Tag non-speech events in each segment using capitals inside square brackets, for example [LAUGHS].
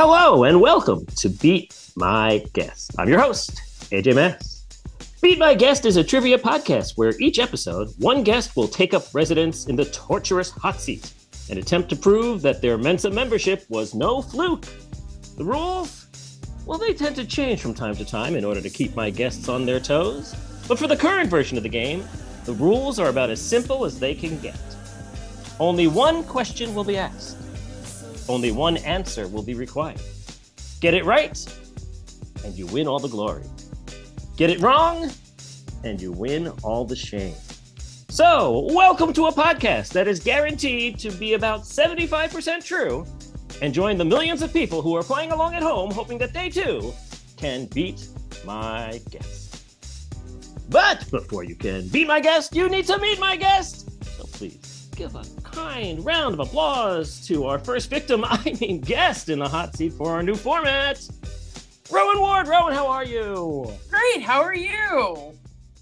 Hello and welcome to Beat My Guest. I'm your host, AJ Mass. Beat My Guest is a trivia podcast where each episode, one guest will take up residence in the torturous hot seat and attempt to prove that their Mensa membership was no fluke. The rules? Well, they tend to change from time to time in order to keep my guests on their toes. But for the current version of the game, the rules are about as simple as they can get. Only one question will be asked. Only one answer will be required. Get it right, and you win all the glory. Get it wrong, and you win all the shame. So, welcome to a podcast that is guaranteed to be about 75% true and join the millions of people who are playing along at home hoping that they too can beat my guest. But before you can beat my guest, you need to meet my guest. So please give a kind round of applause to our first victim, [LAUGHS] I mean guest in the hot seat for our new format. Rowan Ward, Rowan, how are you? Great, how are you?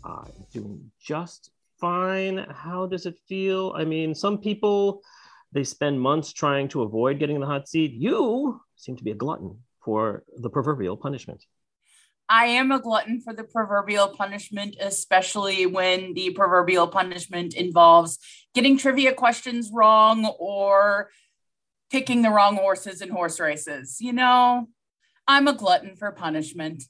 I'm doing just fine. How does it feel? I mean, some people they spend months trying to avoid getting in the hot seat. You seem to be a glutton for the proverbial punishment. I am a glutton for the proverbial punishment, especially when the proverbial punishment involves getting trivia questions wrong or picking the wrong horses in horse races. You know, I'm a glutton for punishment.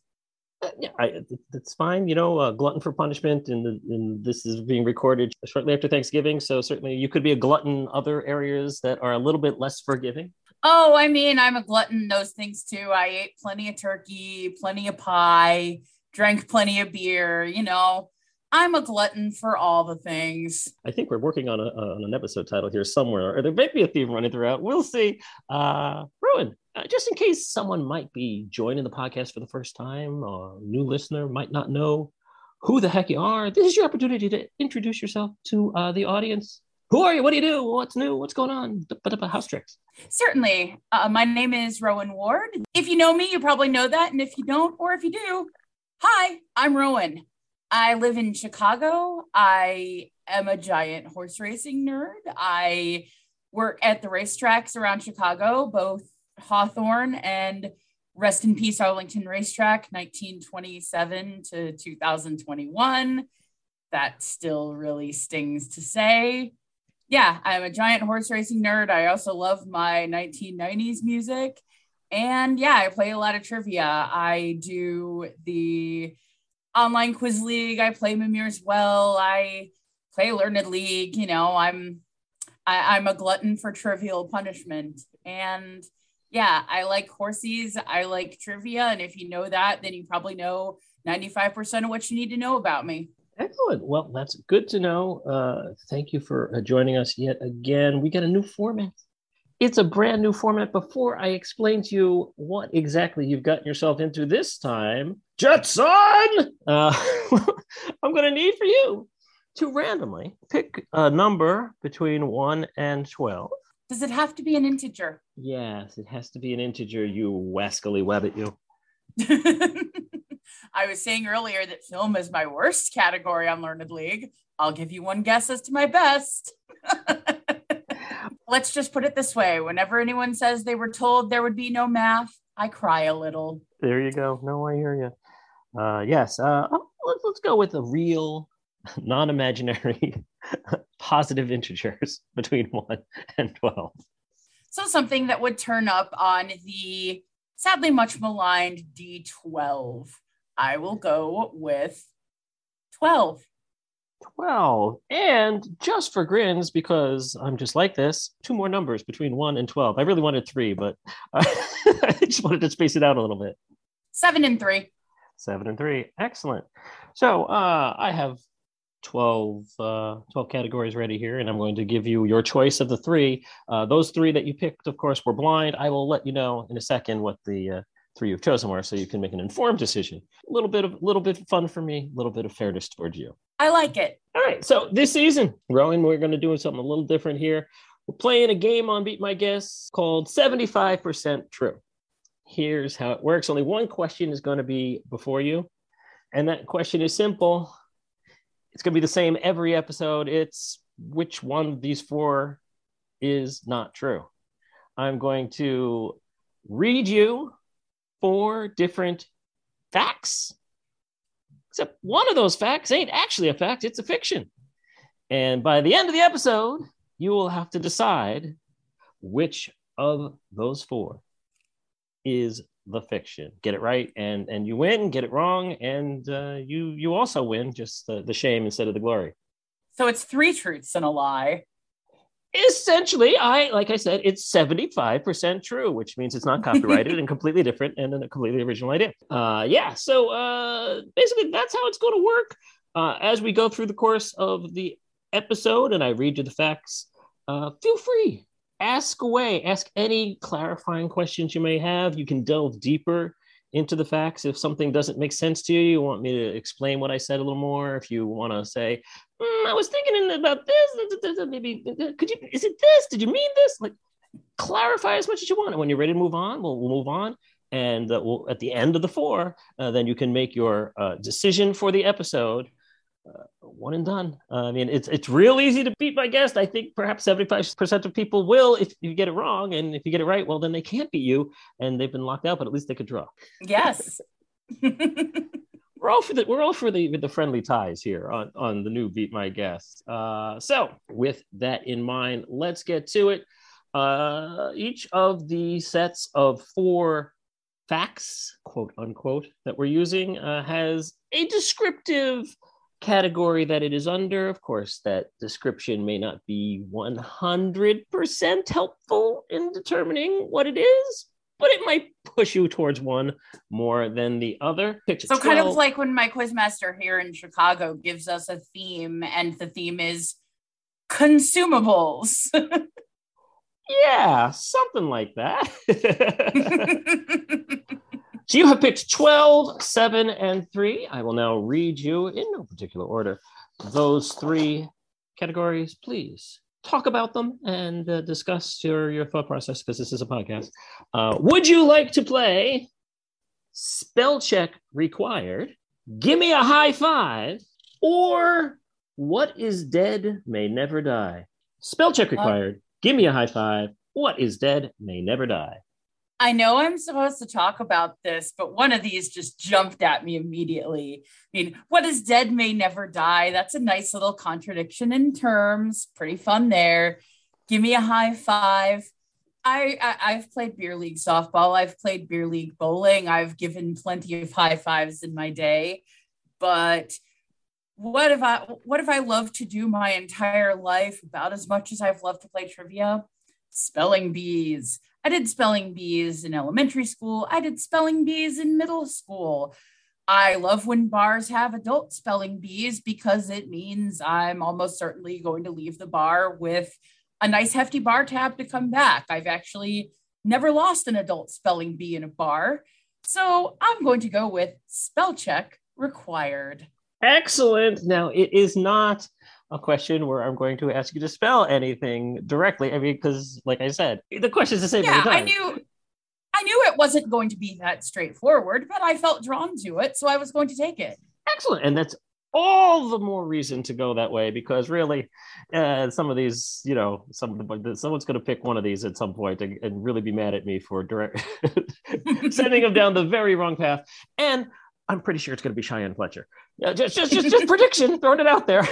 Uh, yeah, I, that's fine. You know, uh, glutton for punishment, and, and this is being recorded shortly after Thanksgiving. So certainly, you could be a glutton in other areas that are a little bit less forgiving. Oh, I mean, I'm a glutton those things too. I ate plenty of turkey, plenty of pie, drank plenty of beer. You know, I'm a glutton for all the things. I think we're working on, a, on an episode title here somewhere, or there may be a theme running throughout. We'll see. Uh, Rowan, uh, just in case someone might be joining the podcast for the first time, or a new listener might not know who the heck you are, this is your opportunity to introduce yourself to uh, the audience. Who are you? What do you do? What's new? What's going on? House tricks. Certainly. Uh, my name is Rowan Ward. If you know me, you probably know that. And if you don't, or if you do, hi, I'm Rowan. I live in Chicago. I am a giant horse racing nerd. I work at the racetracks around Chicago, both Hawthorne and Rest in Peace Arlington Racetrack, 1927 to 2021. That still really stings to say. Yeah, I'm a giant horse racing nerd. I also love my 1990s music. And yeah, I play a lot of trivia. I do the online quiz league. I play Mimir as well. I play Learned League. You know, I'm I, I'm a glutton for trivial punishment. And yeah, I like horses. I like trivia. And if you know that, then you probably know 95% of what you need to know about me. Excellent. Well, that's good to know. Uh, thank you for uh, joining us yet again. We got a new format. It's a brand new format. Before I explain to you what exactly you've gotten yourself into this time, Jetson, uh, [LAUGHS] I'm going to need for you to randomly pick a number between 1 and 12. Does it have to be an integer? Yes, it has to be an integer, you wascally webbit, you. [LAUGHS] I was saying earlier that film is my worst category on Learned League. I'll give you one guess as to my best. [LAUGHS] Let's just put it this way whenever anyone says they were told there would be no math, I cry a little. There you go. No, I hear you. Uh, yes, uh, oh, let's, let's go with a real, [LAUGHS] non imaginary, [LAUGHS] positive integers [LAUGHS] between 1 and 12. So, something that would turn up on the sadly much maligned D12. I will go with 12. 12. And just for grins, because I'm just like this, two more numbers between 1 and 12. I really wanted three, but [LAUGHS] I just wanted to space it out a little bit. Seven and three. Seven and three. Excellent. So uh, I have 12, uh, 12 categories ready here, and I'm going to give you your choice of the three. Uh, those three that you picked, of course, were blind. I will let you know in a second what the uh, three you've chosen were, so you can make an informed decision. A little bit of, a little bit of fun for me, a little bit of fairness towards you. I like it. All right. So this season, Rowan, we're going to do something a little different here. We're playing a game on Beat My Guest called 75% True. Here's how it works. Only one question is going to be before you. And that question is simple. It's going to be the same every episode. It's which one of these four is not true. I'm going to read you four different facts. Except one of those facts ain't actually a fact, it's a fiction. And by the end of the episode, you will have to decide which of those four is the fiction. Get it right, and and you win. Get it wrong, and uh, you you also win. Just the, the shame instead of the glory. So it's three truths and a lie. Essentially, I like I said, it's seventy five percent true, which means it's not copyrighted [LAUGHS] and completely different and a completely original idea. Uh, yeah. So uh, basically, that's how it's going to work. Uh, as we go through the course of the episode, and I read you the facts. Uh, feel free ask away ask any clarifying questions you may have you can delve deeper into the facts if something doesn't make sense to you. You want me to explain what i said a little more? If you want to say mm, i was thinking about this maybe could you is it this? Did you mean this? Like clarify as much as you want. And when you're ready to move on we'll, we'll move on. And uh, we'll, at the end of the four uh, then you can make your uh, decision for the episode uh, one and done. Uh, I mean, it's it's real easy to beat my guest. I think perhaps seventy five percent of people will if you get it wrong, and if you get it right, well, then they can't beat you, and they've been locked out. But at least they could draw. Yes. [LAUGHS] we're all for the we're all for the the friendly ties here on on the new beat my guest. Uh, so with that in mind, let's get to it. Uh, each of the sets of four facts, quote unquote, that we're using uh, has a descriptive category that it is under. Of course, that description may not be 100% helpful in determining what it is, but it might push you towards one more than the other. so, 12. kind of like when my quizmaster here in Chicago gives us a theme, and the theme is consumables. [LAUGHS] yeah, something like that. [LAUGHS] [LAUGHS] So you have picked 12, 7, and 3. I will now read you in no particular order those three categories. Please talk about them and uh, discuss your, your thought process because this is a podcast. Uh, would you like to play spell check required? Give me a high five or what is dead may never die. Spell check required. Give me a high five. What is dead may never die. I know I'm supposed to talk about this, but one of these just jumped at me immediately. I mean, what is dead may never die. That's a nice little contradiction in terms. Pretty fun there. Give me a high five. I, I have played beer league softball. I've played beer league bowling. I've given plenty of high fives in my day, but what if I what if I love to do my entire life about as much as I've loved to play trivia? Spelling bees. I did spelling bees in elementary school. I did spelling bees in middle school. I love when bars have adult spelling bees because it means I'm almost certainly going to leave the bar with a nice hefty bar tab to come back. I've actually never lost an adult spelling bee in a bar. So I'm going to go with spell check required. Excellent. Now, it is not a question where I'm going to ask you to spell anything directly. I mean, because like I said, the question is the same. Yeah, I knew, I knew it wasn't going to be that straightforward, but I felt drawn to it, so I was going to take it. Excellent, and that's all the more reason to go that way because really, uh, some of these, you know, some someone's going to pick one of these at some point and, and really be mad at me for direct [LAUGHS] sending them down the very wrong path. And I'm pretty sure it's going to be Cheyenne Fletcher. Yeah, just just just, just prediction, throwing it out there.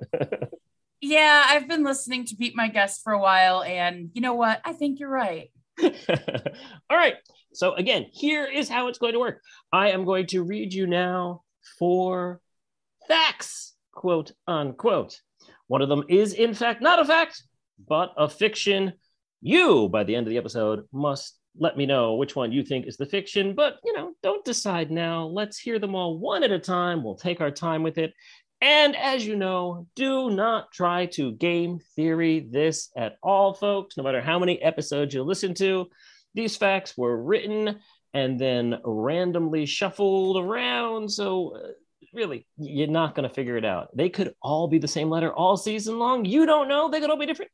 [LAUGHS] yeah, I've been listening to Beat My Guest for a while, and you know what? I think you're right. [LAUGHS] All right. So again, here is how it's going to work. I am going to read you now four facts, quote unquote. One of them is in fact not a fact, but a fiction. You, by the end of the episode, must let me know which one you think is the fiction, but you know, don't decide now. Let's hear them all one at a time. We'll take our time with it. And as you know, do not try to game theory this at all, folks, no matter how many episodes you listen to. These facts were written and then randomly shuffled around. So, uh, really, you're not going to figure it out. They could all be the same letter all season long. You don't know. They could all be different.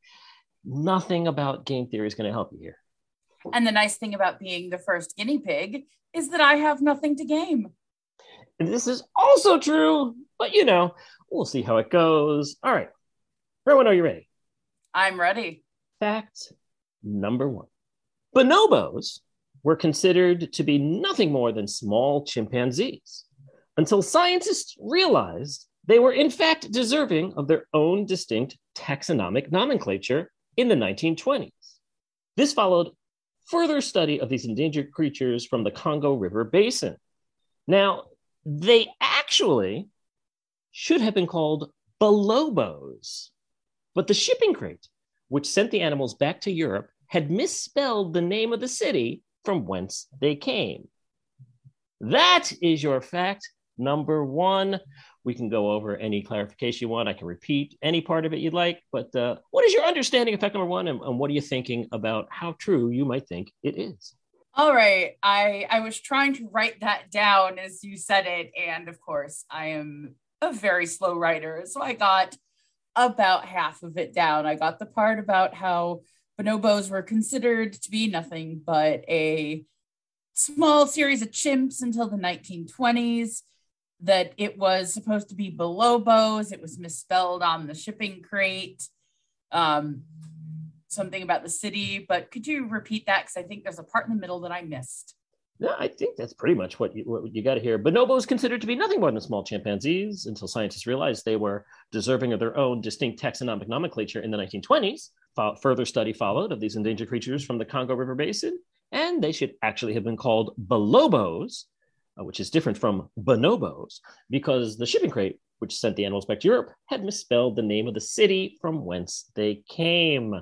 Nothing about game theory is going to help you here. And the nice thing about being the first guinea pig is that I have nothing to game. And this is also true, but you know, we'll see how it goes. All right. Rowan, are you ready? I'm ready. Fact number one Bonobos were considered to be nothing more than small chimpanzees until scientists realized they were in fact deserving of their own distinct taxonomic nomenclature in the 1920s. This followed further study of these endangered creatures from the Congo River Basin. Now, they actually should have been called bolobos, but the shipping crate, which sent the animals back to Europe, had misspelled the name of the city from whence they came. That is your fact number one. We can go over any clarification you want. I can repeat any part of it you'd like. But uh, what is your understanding of fact number one, and, and what are you thinking about how true you might think it is? All right. I I was trying to write that down as you said it, and of course, I am a very slow writer, so I got about half of it down. I got the part about how bonobos were considered to be nothing but a small series of chimps until the 1920s that it was supposed to be bolobos. It was misspelled on the shipping crate. Um, something about the city, but could you repeat that? Because I think there's a part in the middle that I missed. No, I think that's pretty much what you, what you got to hear. Bonobos considered to be nothing more than small chimpanzees until scientists realized they were deserving of their own distinct taxonomic nomenclature in the 1920s. Further study followed of these endangered creatures from the Congo River Basin, and they should actually have been called bolobos uh, which is different from bonobos, because the shipping crate, which sent the animals back to Europe, had misspelled the name of the city from whence they came.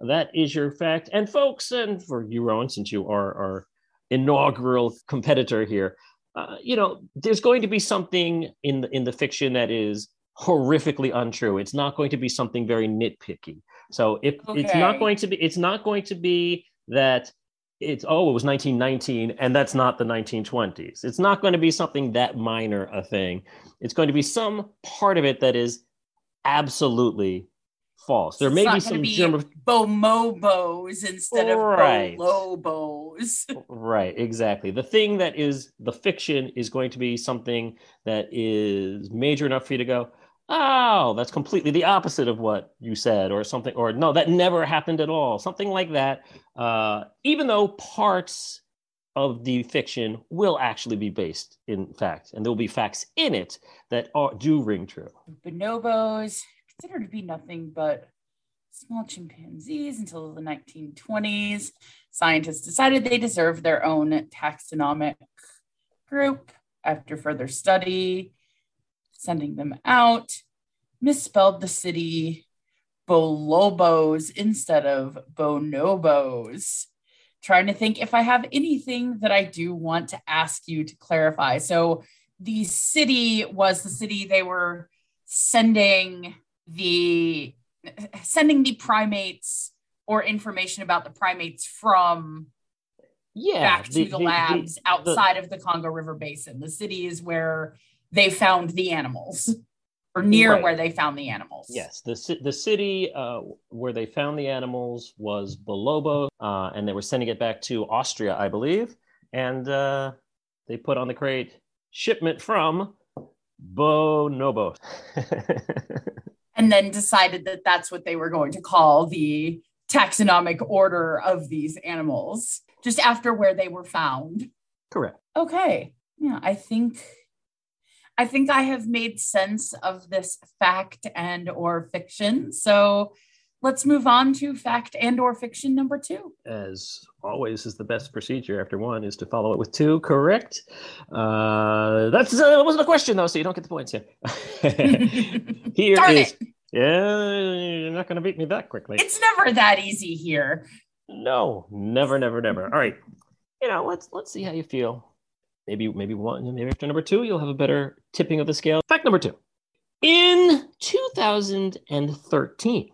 That is your fact. And folks, and for you, Rowan, since you are our inaugural competitor here, uh, you know, there's going to be something in the in the fiction that is horrifically untrue. It's not going to be something very nitpicky. So if okay. it's not going to be, it's not going to be that it's oh it was 1919 and that's not the 1920s it's not going to be something that minor a thing. It's going to be some part of it that is absolutely false. There may be some germ of bomobos instead right. of bolobos. [LAUGHS] Right exactly. The thing that is the fiction is going to be something that is major enough for you to go oh, that's completely the opposite of what you said, or something, or no, that never happened at all, something like that. Uh, even though parts of the fiction will actually be based in fact, and there will be facts in it that are, do ring true. Bonobos considered to be nothing but small chimpanzees until the 1920s. Scientists decided they deserved their own taxonomic group after further study sending them out, misspelled the city Bolobos instead of Bonobos. Trying to think if I have anything that I do want to ask you to clarify. So, the city was the city they were sending the sending the primates or information about the primates from yeah back to the, the labs the, the, outside of the Congo River Basin. The city is where they found the animals or near right. where they found the animals. Yes, the the city uh, where they found the animals was Bolobo, uh, and they were sending it back to Austria, I believe, and uh, they put on the crate shipment from Bonobo, [LAUGHS] and then decided that that's what they were going to call the taxonomic order of these animals, just after where they were found. Correct. Okay. Yeah, I think I think I have made sense of this fact and or fiction. So let's move on to fact and or fiction number two. As always is the best procedure after one is to follow it with two, correct? Uh, that's uh, that wasn't a question though, so you don't get the points here. [LAUGHS] here Darn is, it. yeah, you're not going to beat me that quickly. It's never that easy here. No, never, never, never. All right, you know, let's let's see how you feel maybe maybe one maybe after number two you'll have a better tipping of the scale. Fact number two. In 2013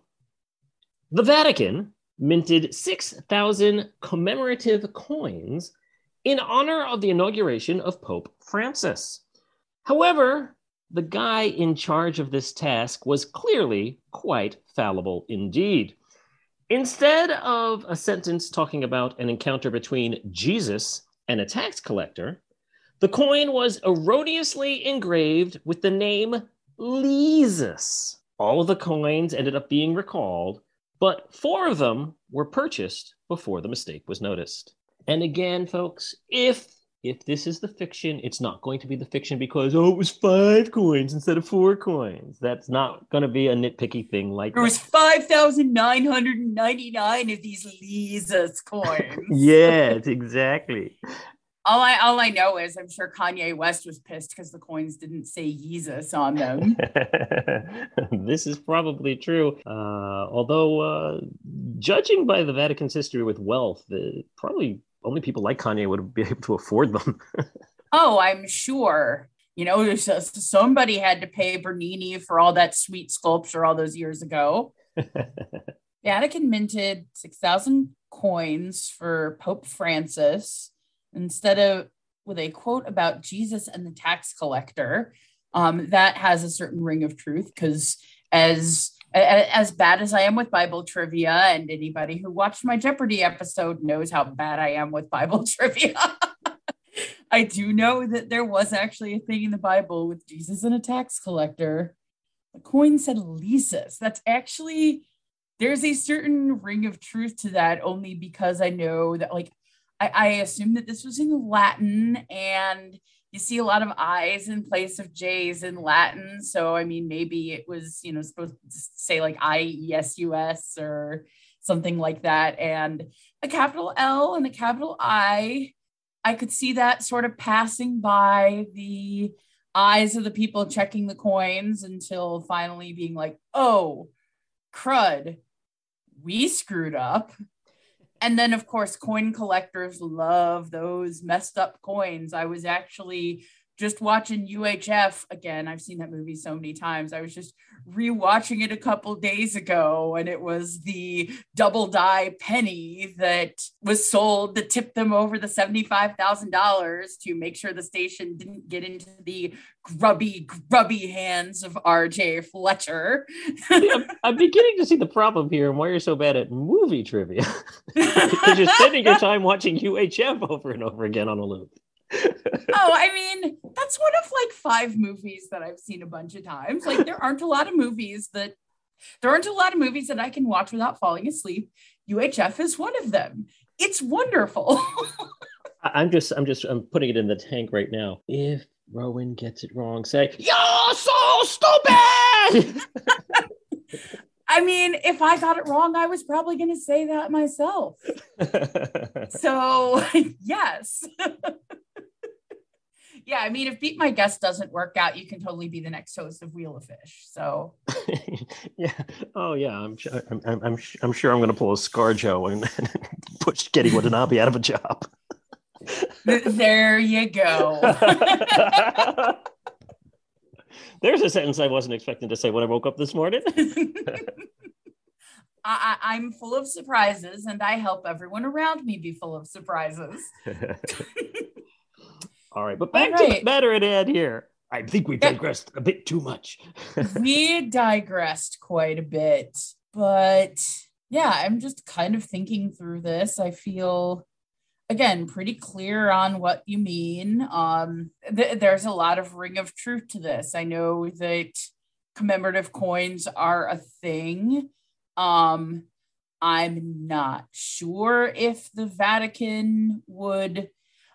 the vatican minted 6000 commemorative coins in honor of the inauguration of pope francis. However the guy in charge of this task was clearly quite fallible indeed. Instead of a sentence talking about an encounter between jesus and a tax collector the coin was erroneously engraved with the name Lesus. All of the coins ended up being recalled, but four of them were purchased before the mistake was noticed. And again, folks, if if this is the fiction, it's not going to be the fiction because oh, it was five coins instead of four coins. That's not going to be a nitpicky thing like there was five thousand nine hundred ninety nine of these Lisa's coins. [LAUGHS] yes, exactly. All I all I know is I'm sure Kanye West was pissed because the coins didn't say Jesus on them. [LAUGHS] this is probably true. Uh, although, uh, judging by the Vatican's history with wealth, the, probably only people like Kanye would be able to afford them. [LAUGHS] oh, I'm sure. You know, somebody had to pay Bernini for all that sweet sculpture all those years ago. [LAUGHS] Vatican minted 6,000 coins for Pope Francis instead of with a quote about Jesus and the tax collector. Um, that has a certain ring of truth because as as bad as I am with Bible trivia, and anybody who watched my Jeopardy episode knows how bad I am with Bible [LAUGHS] trivia. I do know that there was actually a thing in the Bible with Jesus and a tax collector. The coin said Lesus. That's actually there's a certain ring of truth to that only because I know that like I, I assume that this was in Latin and you see a lot of I's in place of J's in Latin. So, I mean, maybe it was, you know, supposed to say like I E S U S or something like that. And a capital L and a capital I, I could see that sort of passing by the eyes of the people checking the coins until finally being like, oh, crud, we screwed up and then of course coin collectors love those messed up coins. I was actually just watching UHF again. I've seen that movie so many times. I was just rewatching it a couple days ago, and it was the double die penny that was sold to tip them over the $75,000 to make sure the station didn't get into the grubby, grubby hands of RJ Fletcher. yeah, I'm beginning to see the problem here and why you're so bad at movie trivia. [LAUGHS] because you're spending your [LAUGHS] time watching UHF over and over again on a loop oh, [LAUGHS] I mean, that's one of like five movies that I've seen a bunch of times. Like there aren't a lot of movies that there aren't a lot of movies that I can watch without falling asleep. UHF is one of them. It's wonderful. [LAUGHS] I'm just I'm just I'm putting it in the tank right now. If Rowan gets it wrong, say, You're so stupid. [LAUGHS] I mean, if I got it wrong, I was probably going to say that myself. so, yes yeah, I mean, if Beat My Guest doesn't work out, you can totally be the next host of Wheel of Fish. So, [LAUGHS] yeah, oh yeah, I'm sure. I'm, I'm, I'm, I'm sure I'm going to pull a ScarJo and, and [LAUGHS] push Gedde Watanabe out of a job. there you go. [LAUGHS] There's a sentence I wasn't expecting to say when I woke up this morning. I, I'm full of surprises, and I help everyone around me be full of surprises. All right, but back right. to the matter at hand here. I think we [LAUGHS] digressed a bit too much. [LAUGHS] we digressed quite a bit, but yeah, I'm just kind of thinking through this. I feel again pretty clear on what you mean. Um, th- there's a lot of ring of truth to this. I know that commemorative coins are a thing. Um, I'm not sure if the Vatican would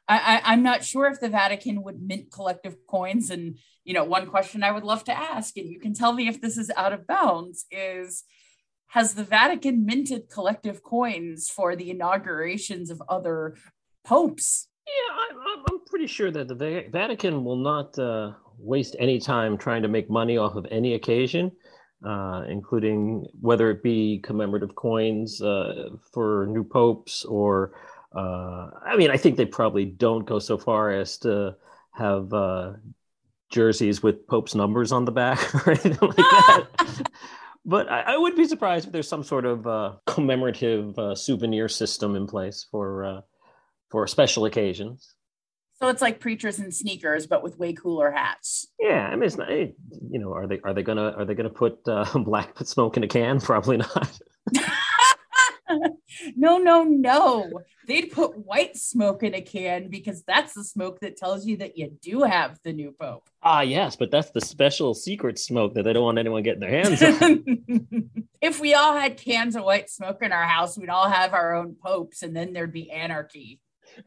I, am not sure if the Vatican would mint collective coins. And, you know, one question I would love to ask, and you can tell me if this is out of bounds, is has the Vatican minted collective coins for the inaugurations of other popes? Yeah, I'm, I'm pretty sure that the Vatican will not uh, waste any time trying to make money off of any occasion. Uh, including whether it be commemorative coins uh, for new popes or uh, I mean, I think they probably don't go so far as to have uh, jerseys with Pope's numbers on the back [LAUGHS] or anything like that. [LAUGHS] but I, I, would be surprised if there's some sort of uh, commemorative uh, souvenir system in place for uh, for special occasions. So it's like preachers and sneakers, but with way cooler hats. Yeah, I mean, it's not. You know, are they are they gonna are they gonna put uh, [LAUGHS] black smoke in a can? Probably not. No, no, no. They'd put white smoke in a can because that's the smoke that tells you that you do have the new pope. Ah, yes, but that's the special secret smoke that they don't want anyone getting their hands on. [LAUGHS] if we all had cans of white smoke in our house, we'd all have our own popes and then there'd be anarchy.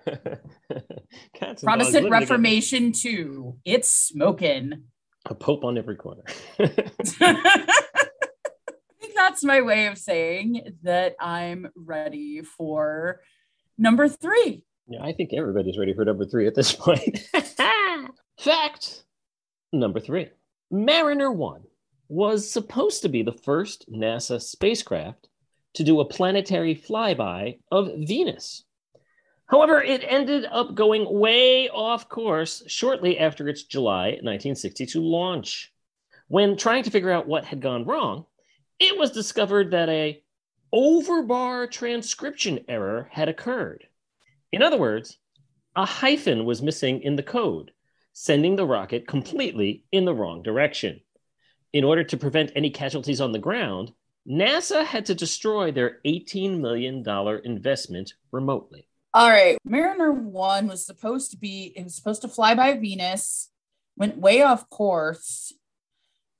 [LAUGHS] Protestant Reformation too. It's smoking. A pope on every corner. [LAUGHS] that's my way of saying that I'm ready for number three. Yeah, I think everybody's ready for number three at this point. [LAUGHS] Fact number three Mariner 1 was supposed to be the first NASA spacecraft to do a planetary flyby of Venus. However, it ended up going way off course shortly after its July 1962 launch. When trying to figure out what had gone wrong, it was discovered that a overbar transcription error had occurred. In other words, a hyphen was missing in the code, sending the rocket completely in the wrong direction. In order to prevent any casualties on the ground, NASA had to destroy their $18 million investment remotely. All right. Mariner 1 was supposed to be, it was supposed to fly by Venus, went way off course,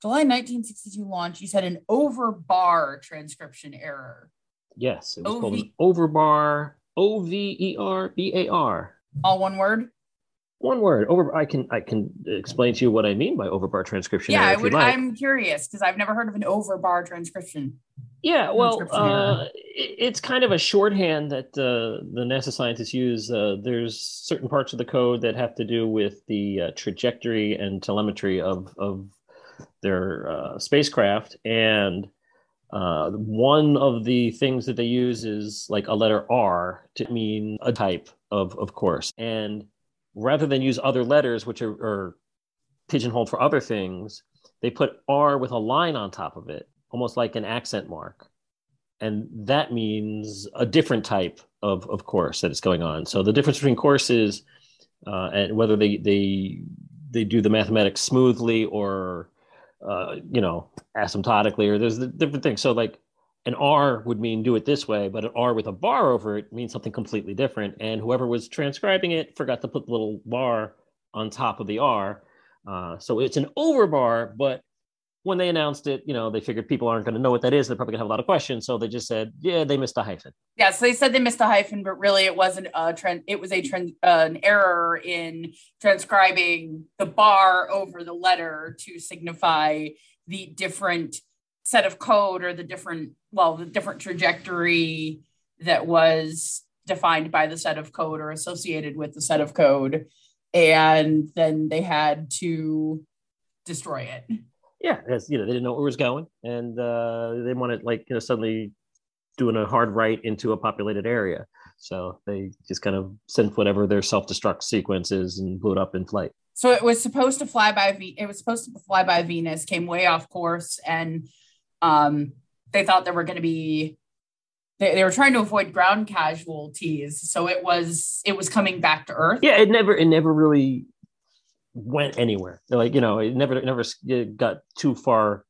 July 1962 launch, you said an overbar transcription error. Yes, it was O-V- called an overbar, O V E R B A R. All one word? One word. Over. I can I can explain to you what I mean by overbar transcription. Yeah, I would. Like. I'm curious because I've never heard of an overbar transcription. Yeah, well, uh, it's kind of a shorthand that uh, the NASA scientists use. Uh, there's certain parts of the code that have to do with the uh, trajectory and telemetry of of their uh, spacecraft, and uh, one of the things that they use is like a letter R to mean a type of of course, and rather than use other letters which are, are pigeonholed for other things, they put R with a line on top of it, almost like an accent mark. And that means a different type of, of course that is going on. So the difference between courses uh, and whether they, they they do the mathematics smoothly or uh, you know, asymptotically, or there's the different things. So like an R would mean do it this way, but an R with a bar over it means something completely different. And whoever was transcribing it forgot to put the little bar on top of the R. Uh, so it's an overbar, but when they announced it, you know, they figured people aren't going to know what that is. They're probably going to have a lot of questions. So they just said, yeah, they missed a hyphen. Yeah. So they said they missed a hyphen, but really it wasn't a trend. It was a trend, uh, an error in transcribing the bar over the letter to signify the different set of code or the different, well, the different trajectory that was defined by the set of code or associated with the set of code. And then they had to destroy it yeah, as you know, they didn't know where it was going, and uh, they wanted like you know suddenly doing a hard right into a populated area. So they just kind of sent whatever their self-destruct sequence is and blew it up in flight. So it was supposed to fly by V. It was supposed to fly by Venus, came way off course, and um, they thought there were going to be. They, they were trying to avoid ground casualties, so it was it was coming back to Earth. Yeah, it never it never really went anywhere. Like you know, it never it never got too far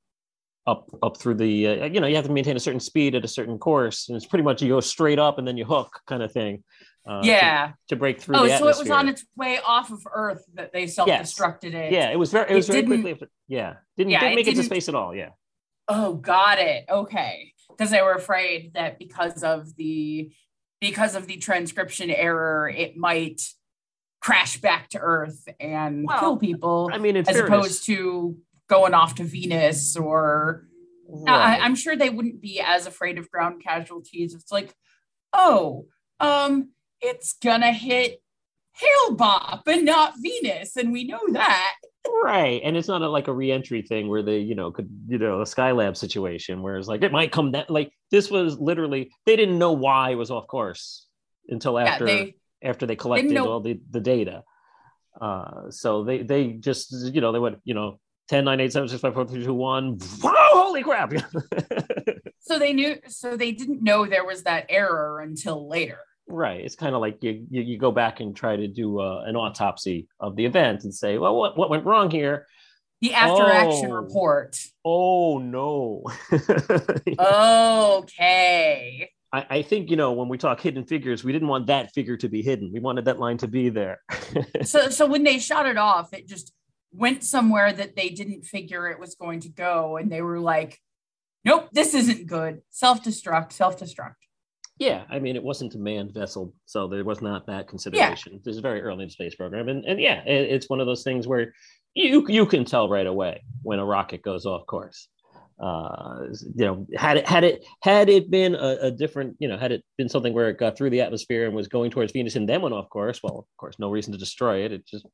up up through the. Uh, you know, you have to maintain a certain speed at a certain course, and it's pretty much you go straight up and then you hook kind of thing. Uh, yeah, to, to, break through. Oh, so it was on its way off of Earth that they self-destructed yes. it. Yeah, it was very. It was it very quickly. After, yeah, didn't, yeah, didn't make it, didn't, it to space at all. Yeah. Oh, got it. Okay, because they were afraid that because of the because of the transcription error, it might crash back to Earth and well, kill people. I mean, as fairness. opposed to going off to Venus or right. I, I'm sure they wouldn't be as afraid of ground casualties. It's like, oh, um, it's gonna hit Hale-Bopp and not Venus, and we know that. Right, and it's not a, like a reentry thing where they, you know, could, you know, a Skylab situation where it's like it might come that like this was literally they didn't know why it was off course until after. Yeah, they, after they collected all the, the data. Uh, so they they just you know they went you know 10 9 8 7 6 5 4 3 2 1 Whoa, holy crap! [LAUGHS] So they knew so they didn't know there was that error until later. Right. It's kind of like you, you, you go back and try to do uh, an autopsy of the event and say well what, what went wrong here? The after oh, action report. Oh no. [LAUGHS] Okay I, I, think you know when we talk hidden figures, we didn't want that figure to be hidden. We wanted that line to be there. [LAUGHS] so, so when they shot it off, it just went somewhere that they didn't figure it was going to go, and they were like, "Nope, this isn't good. Self destruct. Self destruct." Yeah, I mean, it wasn't a manned vessel, so there was not that consideration. Yeah. This is very early in the space program, and and yeah, it, it's one of those things where you you can tell right away when a rocket goes off course uh, you know, had it had it had it been a, a, different, you know, had it been something where it got through the atmosphere and was going towards Venus and then went off course, well, of course, no reason to destroy it. It just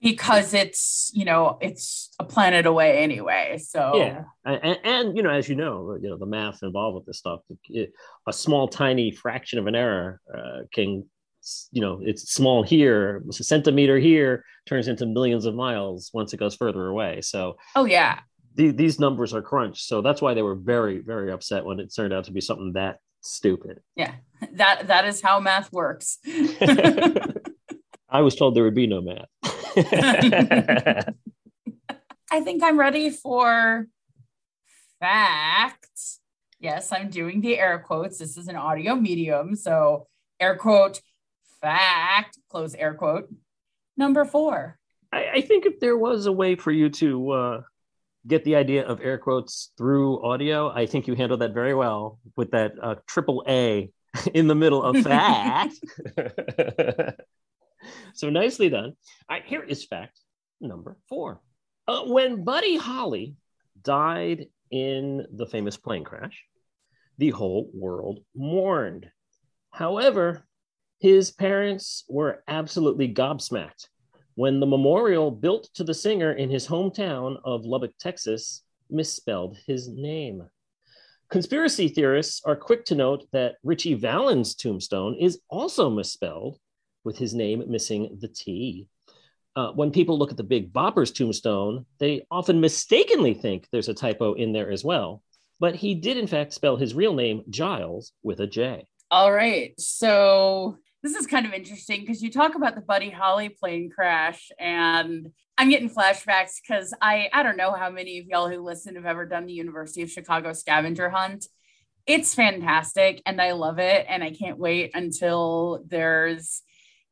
because it's you know it's a planet away anyway. So yeah, and, and you know, as you know, you know the math involved with this stuff. It, a small, tiny fraction of an error uh, can you know it's small here it's a centimeter here turns into millions of miles once it goes further away so oh yeah the, these numbers are crunched. So that's why they were very, very upset when it turned out to be something that stupid. Yeah, that that is how math works. [LAUGHS] I was told there would be no math. [LAUGHS] I think I'm ready for facts. Yes, I'm doing the air quotes. This is an audio medium. So, air quote, fact, close air quote. Number four. I, I think if there was a way for you to uh, get the idea of air quotes through audio. I think you handled that very well with that uh, triple A [LAUGHS] in the middle of fact. [LAUGHS] so nicely done. Right, here is fact number four. Uh, when Buddy Holly died in the famous plane crash, the whole world mourned. However, his parents were absolutely gobsmacked when the memorial built to the singer in his hometown of Lubbock, Texas, misspelled his name. Conspiracy theorists are quick to note that Ritchie Valens' tombstone is also misspelled, with his name missing the T. Uh, when people look at the Big Bopper's tombstone, they often mistakenly think there's a typo in there as well. But he did, in fact, spell his real name Jiles with a J. All right. So this is kind of interesting because you talk about the Buddy Holly plane crash, and I'm getting flashbacks because I I don't know how many of y'all who listen have ever done the University of Chicago scavenger hunt. It's fantastic and I love it, and I can't wait until there's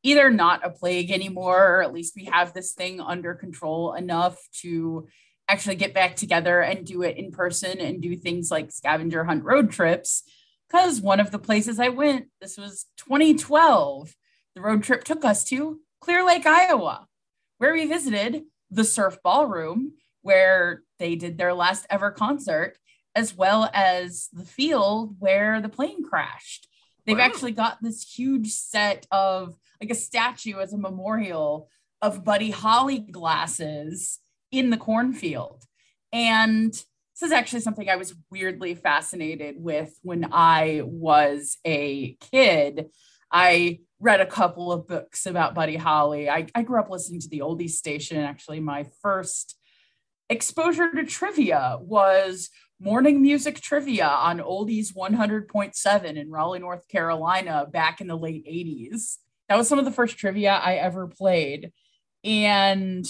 either not a plague anymore, or at least we have this thing under control enough to actually get back together and do it in person and do things like scavenger hunt road trips because one of the places I went, this was 2012, the road trip took us to Clear Lake, Iowa, where we visited the Surf Ballroom, where they did their last ever concert, as well as the field where the plane crashed. They've wow. actually got this huge set of like a statue as a memorial of Buddy Holly glasses in the cornfield. And this is actually something I was weirdly fascinated with when I was a kid. I read a couple of books about Buddy Holly. I, I grew up listening to the oldies station. Actually, my first exposure to trivia was morning music trivia on oldies 100.7 in Raleigh, North Carolina back in the late 80s. That was some of the first trivia I ever played. And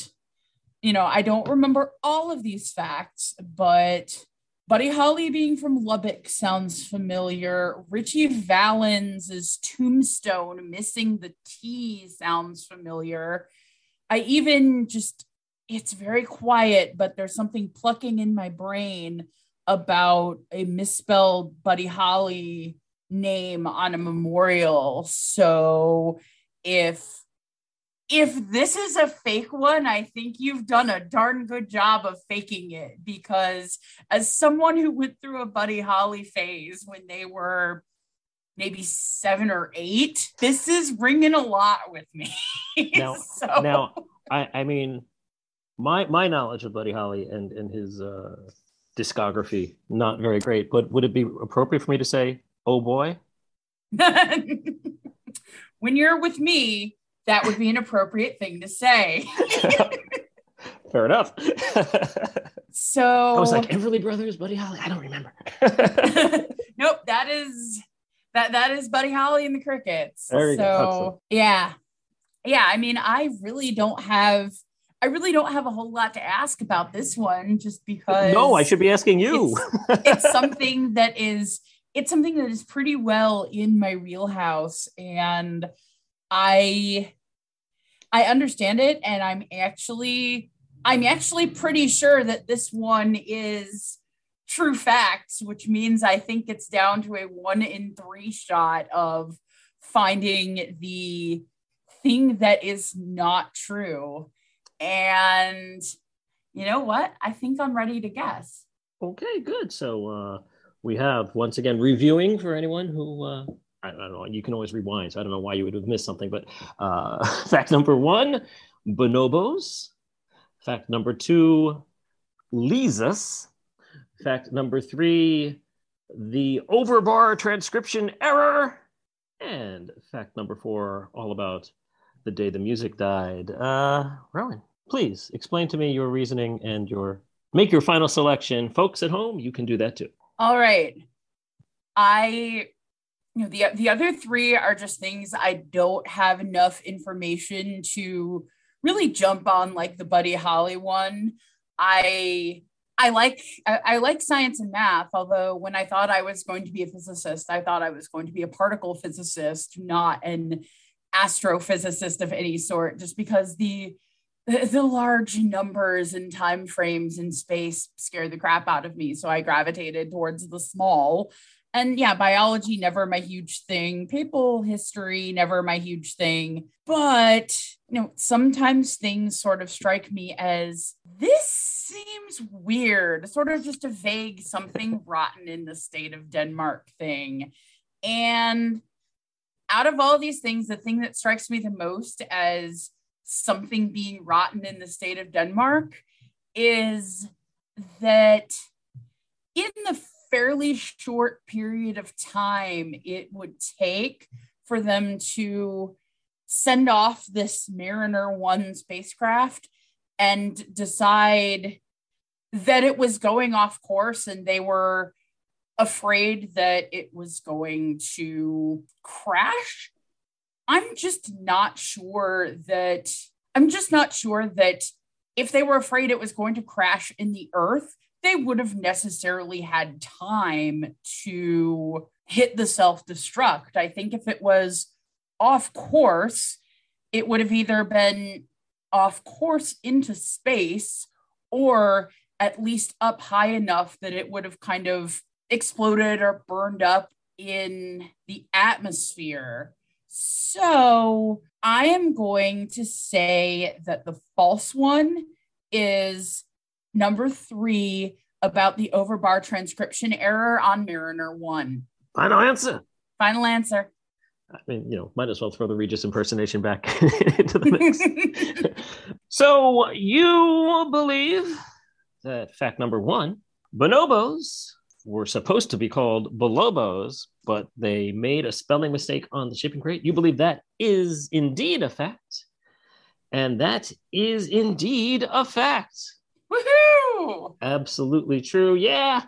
you know, I don't remember all of these facts, but Buddy Holly being from Lubbock sounds familiar. Ritchie Valens' tombstone missing the T sounds familiar. I even just, it's very quiet, but there's something plucking in my brain about a misspelled Buddy Holly name on a memorial. So if if this is a fake one, I think you've done a darn good job of faking it because as someone who went through a Buddy Holly phase when they were maybe seven or eight, this is ringing a lot with me. [LAUGHS] Now, so. now I, I mean, my my knowledge of Buddy Holly and and his uh, discography not very great, but would it be appropriate for me to say, "Oh boy"? [LAUGHS] when you're with me, that would be an appropriate thing to say. [LAUGHS] Fair enough. so I was like Everly Brothers, Buddy Holly. I don't remember. [LAUGHS] nope, that is that that is Buddy Holly and the Crickets. There you so go. yeah, yeah. I mean, I really don't have. I really don't have a whole lot to ask about this one, just because. No, I should be asking you. it's, it's something that is it's something that is pretty well in my wheelhouse and I I understand it and I'm actually I'm actually pretty sure that this one is true facts, which means I think it's down to a one in three shot of finding the thing that is not true. And you know what? I think I'm ready to guess. Okay, good. So uh, we have once again reviewing for anyone who uh, I don't know. You can always rewind, so I don't know why you would have missed something. But uh, [LAUGHS] fact number one: bonobos. Fact number two: Lesus. Fact number three: the overbar transcription error. And fact number four: all about the day the music died. Uh, Rowan, please explain to me your reasoning and your make your final selection. Folks at home, you can do that too. All right. I you know the the other three are just things I don't have enough information to really jump on like the Buddy Holly one. I I like I, I, like science and math, although when I thought I was going to be a physicist, I thought I was going to be a particle physicist, not an astrophysicist of any sort, just because the the, the large numbers and time frames in space scare the crap out of me. So I gravitated towards the small. And yeah, biology never my huge thing. Papal history never my huge thing. But you know, sometimes things sort of strike me as this seems weird, sort of just a vague something rotten in the state of Denmark thing. And out of all these things, the thing that strikes me the most as something being rotten in the state of Denmark is that in the fairly short period of time it would take for them to send off this Mariner 1 spacecraft and decide that it was going off course and they were afraid that it was going to crash. I'm just not sure that I'm just not sure that if they were afraid it was going to crash in the earth, they would have necessarily had time to hit the self destruct. I think if it was off course, it would have either been off course into space or at least up high enough that it would have kind of exploded or burned up in the atmosphere. So I am going to say that the false one is number three about the overbar transcription error on Mariner 1. Final answer. Final answer. I mean, you know, might as well throw the Regis impersonation back [LAUGHS] into the mix. [LAUGHS] so you believe that fact number one, bonobos were supposed to be called Bolobos, but they made a spelling mistake on the shipping crate. You believe that is indeed a fact. And that is indeed a fact. Absolutely true. Yeah.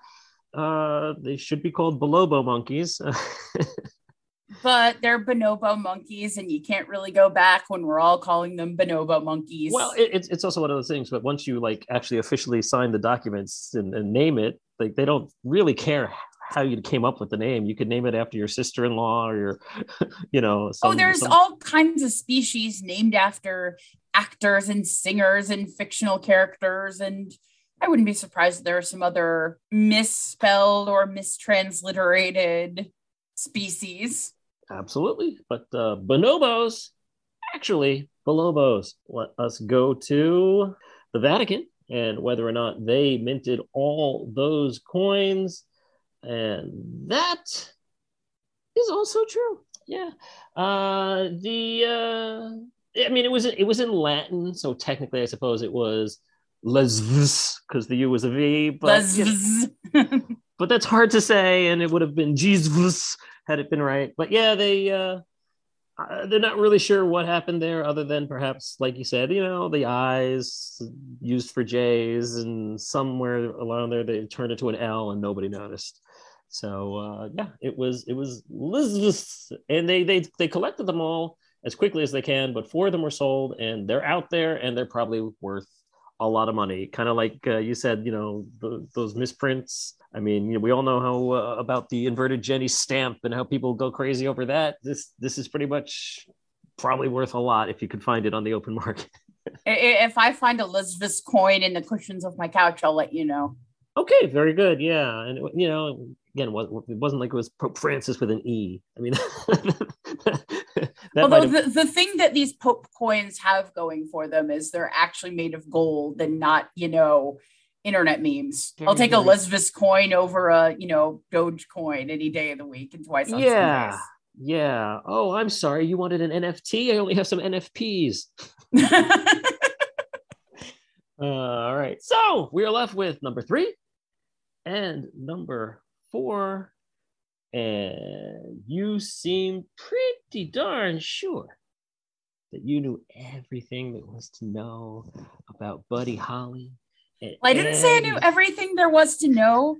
Uh, they should be called Bolobo monkeys. [LAUGHS] but they're bonobo monkeys, and you can't really go back when we're all calling them bonobo monkeys. Well, it, it's it's also one of those things. But once you like actually officially sign the documents and, and name it, like they don't really care how you came up with the name. You could name it after your sister-in-law or your, [LAUGHS] you know. Some, oh, there's some... all kinds of species named after actors and singers and fictional characters, and I wouldn't be surprised if there are some other misspelled or mistransliterated species. Absolutely, but uh, bonobos, actually, bonobos. Let us go to the Vatican and whether or not they minted all those coins. And that is also true. Yeah. Uh, the uh, I mean, it was it was in Latin, so technically, I suppose it was lesvs because the U was a V. But, [LAUGHS] but that's hard to say, and it would have been Jesus had it been right. But yeah, they uh, they're not really sure what happened there, other than perhaps, like you said, you know, the eyes used for J's, and somewhere along there they turned into an L, and nobody noticed. So uh, yeah, it was it was Elizabeth, and they they they collected them all as quickly as they can, but four of them were sold, and they're out there, and they're probably worth a lot of money. Kind of like uh, you said, you know, the, those misprints. I mean, you know, we all know how uh, about the inverted Jenny stamp and how people go crazy over that. This this is pretty much probably worth a lot if you could find it on the open market. [LAUGHS] if I find Elizabeth's coin in the cushions of my couch, I'll let you know. Okay, very good. Yeah, and you know, again, it wasn't like it was Pope Francis with an E. I mean, [LAUGHS] although the, the thing that these Pope coins have going for them is they're actually made of gold and not, you know, internet memes. I'll take a Elizabeth's coin over a, you know, Doge coin any day of the week and twice on yeah. Sundays. Yeah. Oh, I'm sorry. You wanted an NFT? I only have some NFPs. [LAUGHS] uh, all right. So we are left with number three and number four. And you seem pretty darn sure that you knew everything there was to know about Buddy Holly. Well, I didn't say I knew everything there was to know.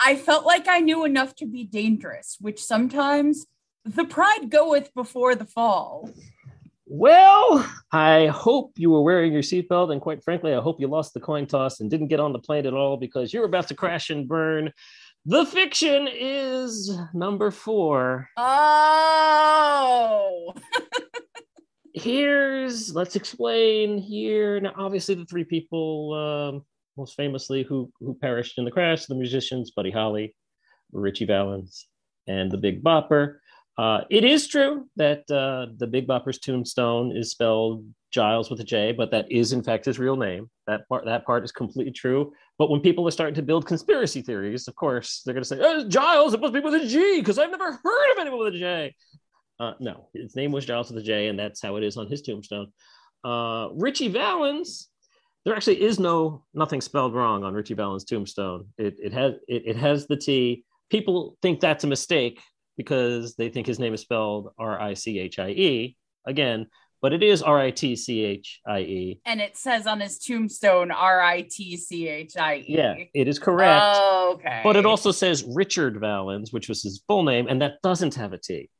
I felt like I knew enough to be dangerous, which sometimes the pride goeth before the fall. Well, I hope you were wearing your seatbelt, and quite frankly, I hope you lost the coin toss and didn't get on the plane at all because you're about to crash and burn. The fiction is number four. Oh. [LAUGHS] Here's let's explain here. Now, obviously, the three people um, most famously who who perished in the crash: the musicians Buddy Holly, Ritchie Valens, and the Big Bopper. Uh, it is true that uh, the Big Bopper's tombstone is spelled Jiles with a J, but that is in fact his real name. That part that part is completely true. But when people are starting to build conspiracy theories, of course, they're going to say oh, Giles. It must be with a G because I've never heard of anyone with a J. Uh, no, his name was Jiles with a J, and that's how it is on his tombstone. Uh, Ritchie Valens, there actually is no nothing spelled wrong on Ritchie Valens' tombstone. It, it has it, it has the T. People think that's a mistake because they think his name is spelled R I C H I E again, but it is R I T C H I E. And it says on his tombstone R I T C H I E. Yeah, it is correct. Oh, okay. But it also says Richard Valens, which was his full name, and that doesn't have a T.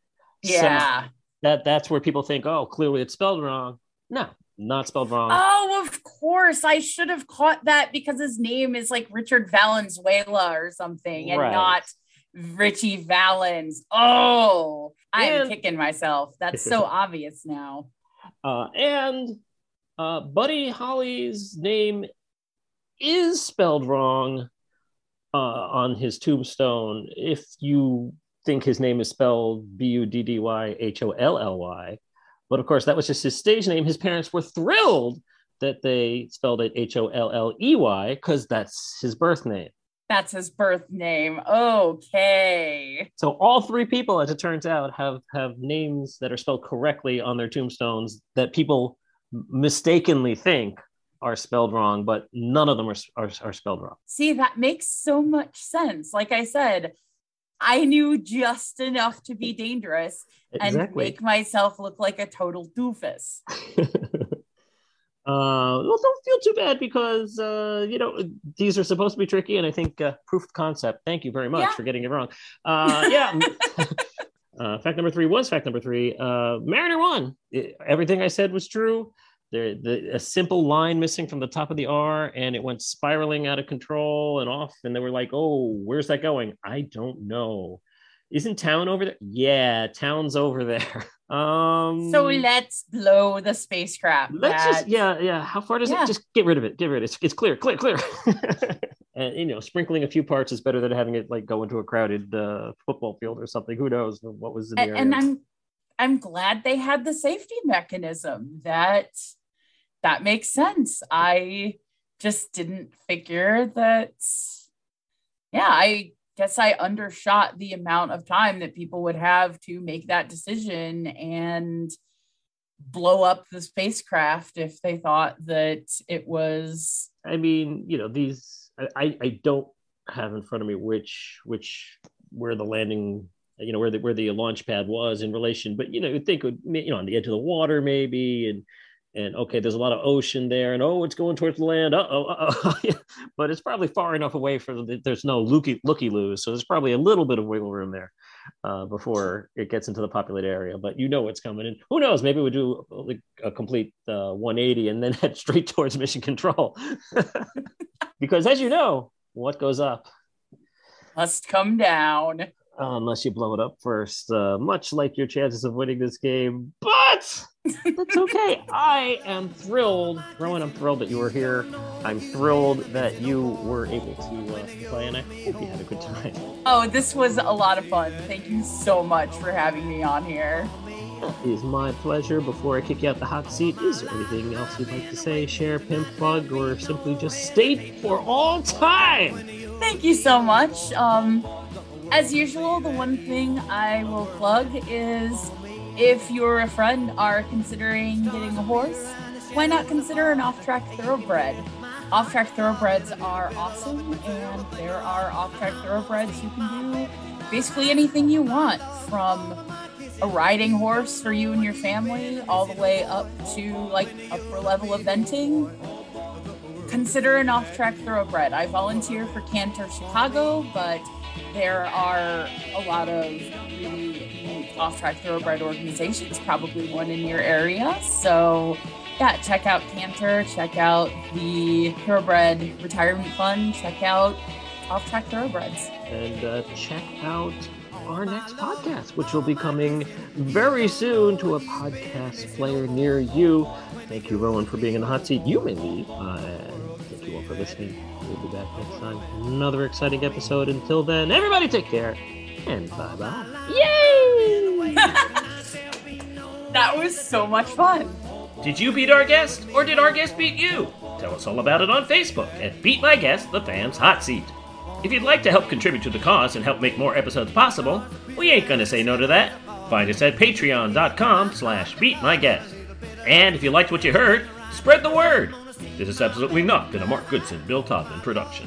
Yeah. So that that's where people think, oh, clearly it's spelled wrong. No, not spelled wrong. Oh, of course. I should have caught that because his name is like Richard Valenzuela or something and right. not Richie Valens. Oh, I am kicking myself. That's so [LAUGHS] obvious now. Uh, and uh, Buddy Holly's name is spelled wrong uh, on his tombstone. If you think his name is spelled B U D D Y H O L L Y, but of course that was just his stage name. His parents were thrilled that they spelled it H O L L E Y because that's his birth name. That's his birth name. Okay. So all three people, as it turns out, have have names that are spelled correctly on their tombstones that people mistakenly think are spelled wrong, but none of them are, are, are spelled wrong. See, that makes so much sense. Like I said, I knew just enough to be dangerous exactly. and make myself look like a total doofus. [LAUGHS] Uh, well, don't feel too bad because uh, you know these are supposed to be tricky, and I think uh, proof of concept. Thank you very much yeah. for getting it wrong. Uh, yeah. [LAUGHS] uh, fact number three was fact number three. Uh, Mariner 1. It, everything I said was true. There, the, a simple line missing from the top of the R, and it went spiraling out of control and off. And they were like, "Oh, where's that going? I don't know." Isn't town over there? Yeah, town's over there. [LAUGHS] Um So let's blow the spacecraft. Let's just yeah, yeah. How far does yeah. it just get rid of it? Get rid of it. It's, it's clear, clear, clear. [LAUGHS] and you know, sprinkling a few parts is better than having it like go into a crowded uh, football field or something. Who knows what was in the and, and I'm I'm glad they had the safety mechanism. That that makes sense. I just didn't figure that yeah, I guess I undershot the amount of time that people would have to make that decision and blow up the spacecraft if they thought that it was. I mean, you know, these I, I don't have in front of me which which where the landing you know where the where the launch pad was in relation but you know you think would you know on the edge of the water maybe and and okay, there's a lot of ocean there, and oh, it's going towards the land. Uh oh, uh but it's probably far enough away for the, there's no looky looky loos, so there's probably a little bit of wiggle room there uh, before it gets into the populated area. But you know what's coming, and who knows? Maybe we do like a complete uh, 180 and then [LAUGHS] head straight towards mission control, [LAUGHS] because as you know, what goes up must come down. Uh, unless you blow it up first, uh, much like your chances of winning this game. But that's okay. I am thrilled, Rowan. I'm thrilled that you were here. I'm thrilled that you were able to uh, play, and I hope you had a good time. Oh, this was a lot of fun. Thank you so much for having me on here. It is my pleasure. Before I kick you out the hot seat, is there anything else you'd like to say, share, pimp, plug, or simply just state for all time? Thank you so much. Um, as usual, the one thing I will plug is if you're a friend are considering getting a horse, why not consider an off-track thoroughbred? Off-track thoroughbreds are awesome, and there are off-track thoroughbreds you can do basically anything you want, from a riding horse for you and your family, all the way up to like upper level eventing. Consider an off-track thoroughbred. I volunteer for Canter Chicago, but there are a lot of really off-track thoroughbred organizations, probably one in your area. So yeah, check out Canter, check out the Thoroughbred Retirement Fund, check out Off Track Thoroughbreds. And uh, check out our next podcast, which will be coming very soon to a podcast player near you. Thank you, Rowan, for being in the hot seat. You may leave. Uh, thank you all for listening. We'll be back next time. Another exciting episode. Until then, everybody take care and bye bye. Yay! [LAUGHS] that was so much fun. Did you beat our guest, or did our guest beat you? Tell us all about it on Facebook at Beat My Guest, the Fans Hot Seat. If you'd like to help contribute to the cause and help make more episodes possible, we ain't gonna say no to that. Find us at patreon.com slash beatmyguest. And if you liked what you heard, spread the word. This is absolutely not been a Mark Goodson, Bill Todman production.